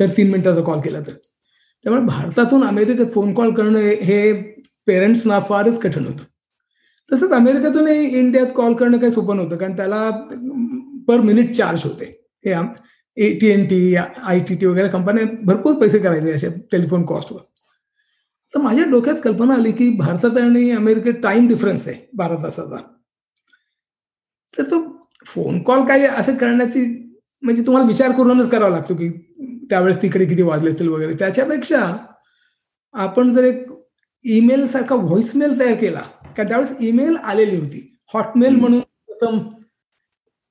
तर तीन मिनिटाचा कॉल केला तर. त्यामुळे भारतातून अमेरिकेत फोन कॉल करणं हे पेरेंट्सना फारच कठीण होतं. तसंच अमेरिकेतूनही इंडियात कॉल करणं काही सोपं नव्हतं कारण त्याला पर मिनिट चार्ज होते. हे A T N T I T T वगैरे कंपन्या भरपूर पैसे करायचे अशा टेलिफोन कॉस्टवर. तर माझ्या डोक्यात कल्पना आली की भारतात आणि अमेरिकेत टाइम डिफरन्स आहे बारा तासाचा. तर तो फोन कॉल काय असं करण्याची म्हणजे तुम्हाला विचार करूनच करावा लागतो की त्यावेळेस तिकडे किती वाजले असतील वगैरे. त्याच्यापेक्षा आपण जर एक ईमेल सारखा व्हॉइसमेल तयार केला. कारण त्यावेळेस ईमेल आलेली होती. हॉटमेल म्हणून प्रथम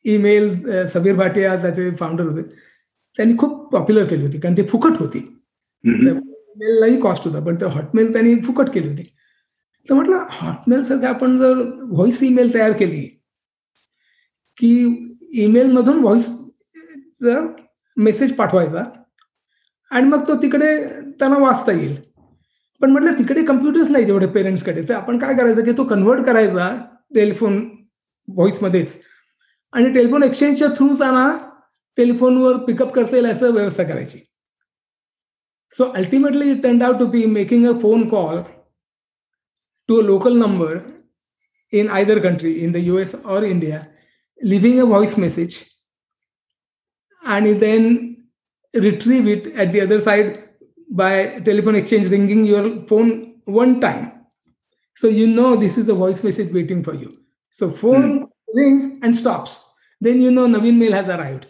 ईमेल सबीर भाटिया त्याचे फाउंडर होते. त्यांनी खूप पॉप्युलर केली होती. कारण ती फुकट होती. ईमेललाही कॉस्ट होता. पण ते हॉटमेल त्यांनी फुकट केली होती. तर म्हटलं हॉटमेल सारखं आपण जर व्हॉइस ईमेल तयार केली की ईमेल मधून व्हॉइस मेसेज पाठवायचा आणि मग तो तिकडे त्यांना वाचता येईल. पण म्हटलं तिकडे कम्प्युटर्स नाही तेवढे पेरेंट्सकडे तर आपण काय करायचं की तो कन्व्हर्ट करायचा टेलिफोन व्हॉइसमध्येच आणि टेलिफोन एक्सचेंजच्या थ्रू त्यांना टेलिफोनवर पिकअप करता येईल असं व्यवस्था करायची. So ultimately it turn out to be making a phone call to a local number in either country in the U S or India living a voice message आणि then retrieve it at the other side by telephone exchange ringing your phone one time. So you know this is the voice message waiting for you. So phone mm. rings and stops. Then you know Naveen mail has arrived.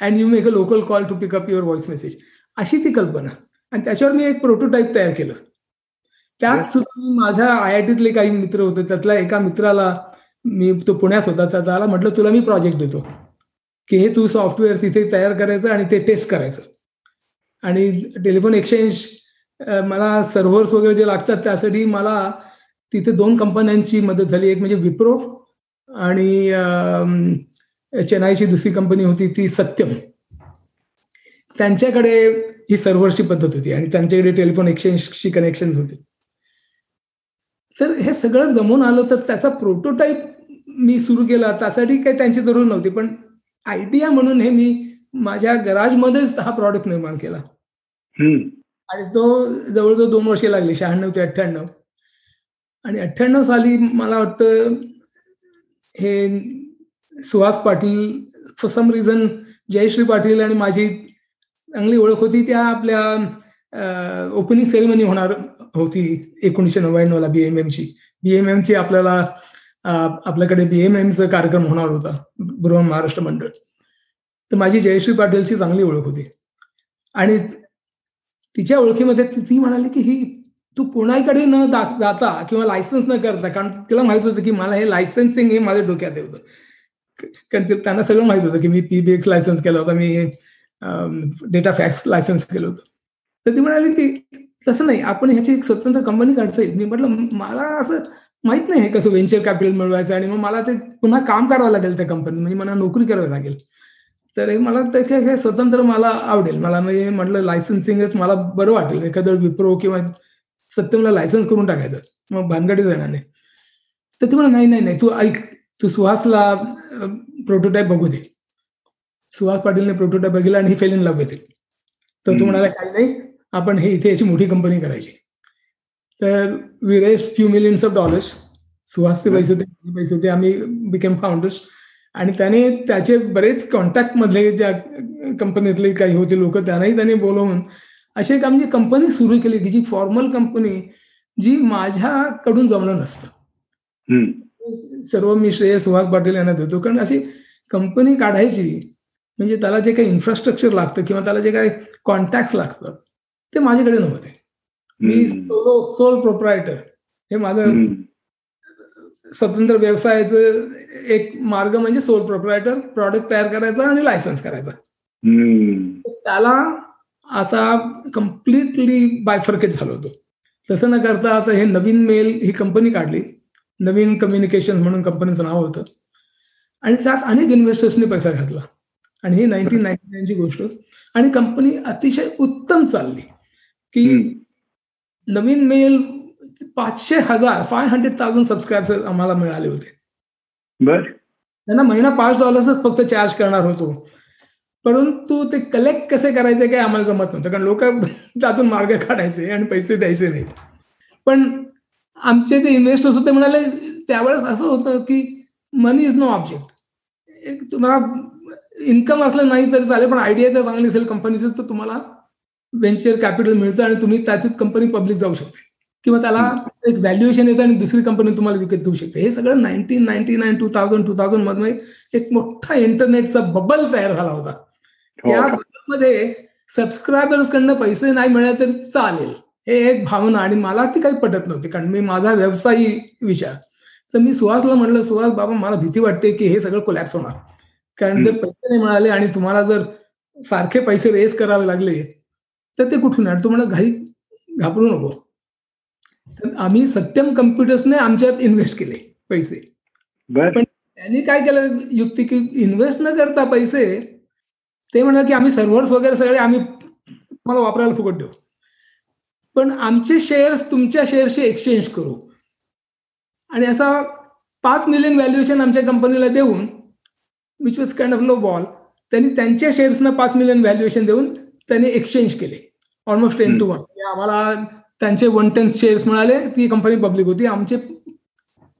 And you make a local call to pick up your voice message. अशी ती कल्पना आणि त्याच्यावर मी एक prototype तयार केलं त्यात सुद्धा माझ्या आय आय टीतले काही मित्र होते त्यातल्या एका मित्राला मी तो पुण्यात होता त्याला म्हटलं तुला मी प्रोजेक्ट देतो की हे तू सॉफ्टवेअर तिथे तयार करायचं आणि ते टेस्ट करायचं आणि टेलिफोन एक्सचेंज मला सर्व्हर्स वगैरे जे लागतात त्यासाठी मला तिथे दोन कंपन्यांची मदत झाली. एक म्हणजे विप्रो आणि चेन्नईची दुसरी कंपनी होती ती सत्यम. त्यांच्याकडे ही सर्व्हरची पद्धत होती आणि त्यांच्याकडे टेलिफोन एक्सचेंजशी कनेक्शन होते. तर हे सगळं जमून आलं तर त्याचा प्रोटोटाईप मी सुरू केला. त्यासाठी काही त्यांची जरूर नव्हती पण आयडिया म्हणून हे मी माझ्या गराजमध्येच हा प्रॉडक्ट निर्माण केला. आणि तो जवळजवळ दोन वर्षे लागली शहाण्णव ते अठ्ठ्याण्णव. आणि अठ्ठ्याण्णव साली मला वाटतं हे Suhas Patil for some reason Jayshree Patil आणि माझी चांगली ओळख होती त्या आपल्या ओपनिंग सेरेमनी होणार होती एकोणीसशे नव्याण्णवला बी एम एमची बी एम एमची आपल्याला आपल्याकडे बी एम एमचा कार्यक्रम होणार होता बृहन महाराष्ट्र मंडळ. तर माझी जयश्री पाटीलची चांगली ओळख होती. आणि तिच्या ओळखीमध्ये ती म्हणाली की ही तू कोणाकडे न जाता किंवा लायसन्स न करता कारण तिला माहीत होतं की मला हे लायसन्सिंग हे माझ्या डोक्यात होतं कारण त्यांना सगळं माहीत होतं की मी पीबीएक्स लायसन्स केला होता मी डेटा फॅक्स लायसन्स केलं होतं. तर ती म्हणाली की तसं नाही आपण ह्याची एक स्वतंत्र कंपनी काढता येईल. मी म्हटलं मला असं माहीत नाही कसं व्हेंचर कॅपिटल मिळवायचं आणि मग मला ते पुन्हा काम करावं लागेल त्या कंपनीत म्हणजे मला नोकरी करावी लागेल. तर हे मला त्याच्या हे स्वतंत्र मला आवडेल. मला म्हणजे म्हटलं लायसन्सिंगच मला बरं वाटेल. एखादं विप्रो किंवा सत्यमला लायसन्स करून टाकायचं. मग भानगडी जाणार नाही. तर ती म्हणा नाही नाही नाही तू ऐक. तू सुहासला प्रोटोटाईप बघू दे. सुहास पाटीलने प्रोटोटाईप बघितला आणि ही फेल इन लव्ह येतील. तर तू म्हणाला काही नाही. आपण हे इथे याची मोठी कंपनी करायची. तर we raise few millions of dollars सुहासचे पैसे होते पैसे होते. आम्ही बिकेम फाउंडर्स आणि त्याने त्याचे बरेच कॉन्टॅक्ट मधले ज्या कंपनीतले काही होते लोक त्यांनाही त्याने बोलवून अशी एक आमची कंपनी सुरू केली की जी फॉर्मल कंपनी जी माझ्याकडून जमलं नसतं. सर्व मी श्रेय सुहास पाटील यांना देतो. कारण अशी कंपनी काढायची म्हणजे त्याला जे काही इन्फ्रास्ट्रक्चर लागतं किंवा त्याला जे काही कॉन्टॅक्ट लागतात ते माझ्याकडे नव्हते. मी सोलो सोल प्रोप्रायटर हे माझं स्वतंत्र व्यवसायाचं एक मार्ग म्हणजे सोल प्रोप्रायटर प्रॉडक्ट तयार करायचा आणि लायसन्स करायचा. त्याला आता कम्प्लिटली बायफर्केट झालं होतं. तसं न करता आता हे नवीन मेल ही कंपनी काढली. नवीन कम्युनिकेशन म्हणून कंपनीचं नाव होतं. आणि त्यात अनेक इन्व्हेस्टर्सनी पैसा घातला. आणि ही नाईन्टीन नाईन्टी नाईनची गोष्ट. आणि कंपनी अतिशय उत्तम चालली. की नवीन मेल पाचशे हजार फाय हंड्रेड थाउजंड सबस्क्रायबर आम्हाला मिळाले होते.
बर.
त्यांना महिना पाच डॉलर्सच फक्त चार्ज करणार होतो. परंतु ते कलेक्ट कसे करायचे काही आम्हाला जमत नव्हतं कारण लोक त्यातून मार्ग काढायचे आणि पैसे द्यायचे नाहीत. पण आमचे जे इन्व्हेस्टर्स होते म्हणाले त्यावेळेस असं होतं की मनी इज नो ऑब्जेक्ट एक तुम्हाला इन्कम असलं नाही तरी चालेल पण आयडिया जर चांगली असेल कंपनीचं तर तुम्हाला व्हेंचर कॅपिटल मिळतं आणि तुम्ही त्यातून कंपनी पब्लिक जाऊ शकते. किंवा त्याला एक व्हॅल्युएशन येतं आणि दुसरी कंपनी तुम्हाला विकत घेऊ शकते. हे सगळं nineteen ninety nine two thousand two थाउजंडमध्ये एक मोठा इंटरनेटचा बबल तयार झाला होता. त्या बबलमध्ये सबस्क्रायबर्स कडनं पैसे नाही मिळाले तरी चालेल. हे एक भावना आणि मला ती काही पटत नव्हती कारण मी माझा व्यवसायी विचार. तर मी सुहासला म्हणलं सुहास बाबा मला भीती वाटते की हे सगळं कोलॅप्स होणार. कारण जर पैसे नाही मिळाले आणि तुम्हाला जर सारखे पैसे रेस करावे लागले तर ते कुठून आहे तो म्हणा घाई घाबरू नको. तर आम्ही सत्यम कम्प्युटर्सने आमच्यात इन्व्हेस्ट केले पैसे. पण त्यांनी काय केलं युक्ती की इन्व्हेस्ट न करता पैसे ते म्हणतात की आम्ही सर्व्हर्स वगैरे सगळे आम्ही तुम्हाला वापरायला फुकट देऊ. पण आमचे शेअर्स तुमच्या शेअर्सची एक्सचेंज करू. आणि असा पाच मिलियन व्हॅल्युएशन आमच्या कंपनीला देऊन which was kind of low ball त्यांनी त्यांच्या शेअर्सनं पाच मिलियन व्हॅल्युएशन देऊन त्यांनी एक्सचेंज केले. ऑलमोस्ट टेन टू वन आम्हाला त्यांचे वन टेन शेअर्स मिळाले ती कंपनी पब्लिक होती. आमचे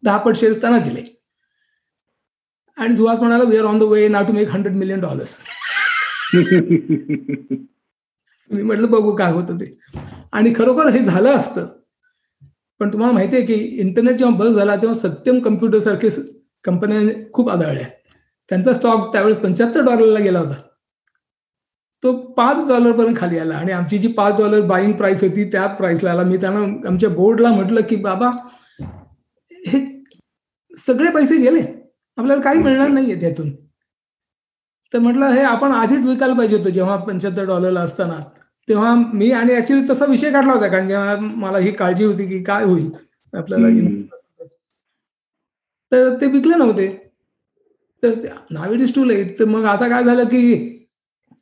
दहा पट शेअर्स त्यांना दिले. आणि सुहास म्हणाला we are on the way now to make hundred million dollars मी म्हटलं बघू काय होतं ते. आणि खरोखर हे झालं असतं. पण तुम्हाला माहिती आहे की इंटरनेट जेव्हा बस झाला तेव्हा सत्यम कम्प्युटर सारखे कंपन्या खूप आदळल्या त्यांचा स्टॉक त्यावेळेस पंच्याहत्तर डॉलरला गेला होता. तो पाच डॉलर पर्यंत खाली आला. आणि आमची जी पाच डॉलर बाईंग प्राइस होती त्या प्राइसला आला. मी त्यांना आमच्या बोर्डला म्हटलं की बाबा हे सगळे पैसे गेले. आपल्याला काही मिळणार नाहीये त्यातून. तर म्हटलं हे आपण आधीच विकायला पाहिजे होतं जेव्हा पंच्याहत्तर डॉलरला असताना. तेव्हा मी आणि ऍक्च्युली तसा विषय काढला होता कारण जेव्हा मला ही काळजी होती की काय होईल आपल्याला तर ते विकले नव्हते. तर now it is too late तर मग आता काय झालं की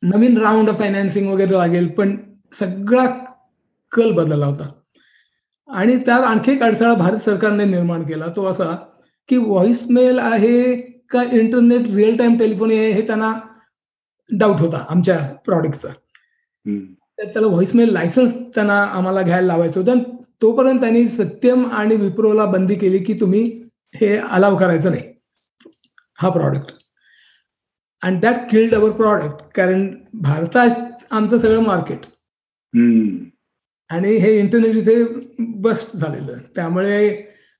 नवीन राऊंड ऑफ फायनान्सिंग वगैरे लागेल पण सगळा कल बदलला होता. आणि त्यात आणखी एक अडथळा भारत सरकारने निर्माण केला तो असा की व्हॉइसमेल आहे का इंटरनेट रिअल टाइम टेलिफोन आहे हे त्यांना डाऊट होता आमच्या प्रॉडक्टचा तर त्याला व्हॉइसमेल लायसन्स त्यांना आम्हाला घ्यायला लावायचं होतं. तोपर्यंत त्यांनी सत्यम आणि विप्रोला बंदी केली की तुम्ही हे अलाव करायचं नाही. हा product and that killed our product कारण भारतात आमचं सगळं मार्केट आणि हे इंटरनेट इथे बस्ट झालेलं. त्यामुळे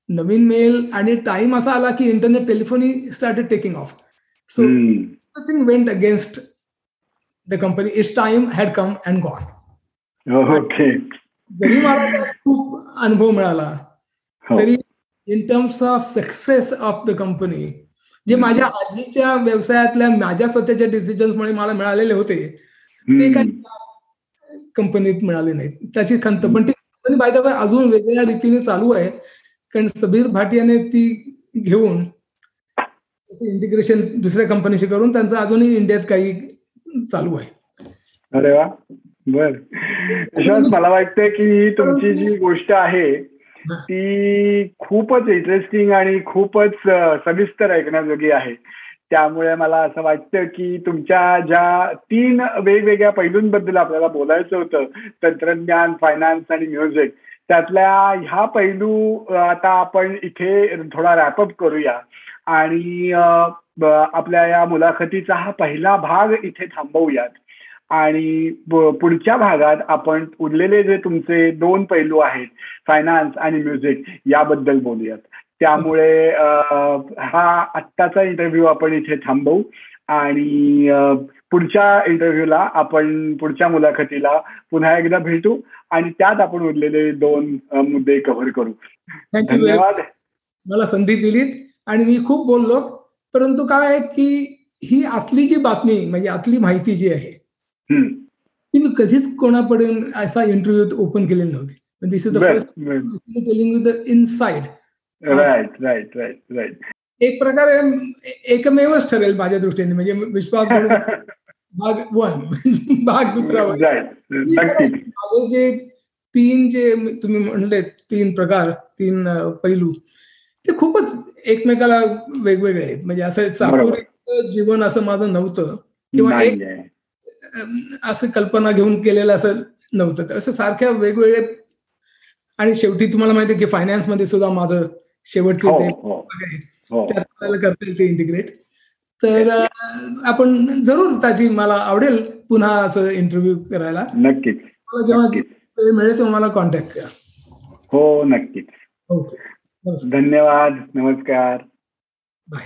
नवीन मेल आणि टाइम असा आला की internet telephony started taking off so nothing went against the company its time had come and gone
okay
जरी मला खूप अनुभव मिळाला
हो.
तरी in terms of success of the company जे माझ्या आधीच्या व्यवसायातल्या माझ्या स्वतःच्या डिसिजन्समुळे मला मिळालेले होते ते काही कंपनीत मिळाले नाहीत. त्याची खंत. पण ती कंपनी बाय द अजून वेगवेगळ्या रीतीने चालू आहे. कारण सबीर भाटियाने ती घेऊन इंटिग्रेशन दुसऱ्या कंपनीशी करून त्यांचं अजूनही इंडियात काही चालू आहे.
अरे वा. बर. मला वाटतं की तुमची जी गोष्ट आहे ती खूपच इंटरेस्टिंग आणि खूपच सविस्तर ऐकण्याजोगी आहे. त्यामुळे मला असं वाटतं की तुमच्या ज्या तीन वेगवेगळ्या पैलूंबद्दल आपल्याला बोलायचं होतं तंत्रज्ञान फायनान्स आणि म्युझिक त्यातल्या ह्या पैलू आता आपण इथे थोडा रॅपअप करूया. आणि आपल्या या मुलाखतीचा हा पहिला भाग इथे थांबवूयात. आणि पुढच्या भागात आपण उरलेले जे तुमचे दोन पैलू आहेत फायनान्स आणि म्युझिक याबद्दल बोलूयात. त्यामुळे हा आत्ताचा इंटरव्ह्यू आपण इथे थांबवू आणि पुढच्या इंटरव्ह्यूला आपण पुढच्या मुलाखतीला पुन्हा एकदा भेटू आणि त्यात आपण उरलेले दोन मुद्दे कव्हर करू.
धन्यवाद. मला संधी दिलीत आणि मी खूप बोललो परंतु काय की ही आतली जी बातमी म्हणजे आतली माहिती जी आहे मी कधीच कोणापर्यंत असा इंटरव्ह्यू ओपन केलेला नव्हती. This is the first telling with the inside
right right right right
एक प्रकारे एकमेवच ठरेल माझ्या दृष्टीने म्हणजे विश्वास भाग वन भाग दुसरा माझे जे तीन जे तुम्ही म्हणले तीन प्रकार तीन पैलू ते खूपच एकमेकाला वेगवेगळे आहेत. म्हणजे असं चाकोरी जीवन असं माझं नव्हतं. किंवा एक असं कल्पना घेऊन केलेलं असं नव्हतं. असं सारख्या वेगवेगळे आणि शेवटी तुम्हाला माहिती की फायनान्समध्ये सुद्धा माझं शेवटचं त्यात आपल्याला करता येईल ते इंटिग्रेट तर आपण जरूर त्याची मला आवडेल पुन्हा असं इंटरव्ह्यू करायला.
नक्कीच.
मला जेव्हा वेळ मिळेल तेव्हा मला कॉन्टॅक्ट करा.
हो नक्कीच.
ओके.
धन्यवाद. नमस्कार.
बाय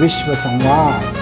विश्वसंवाद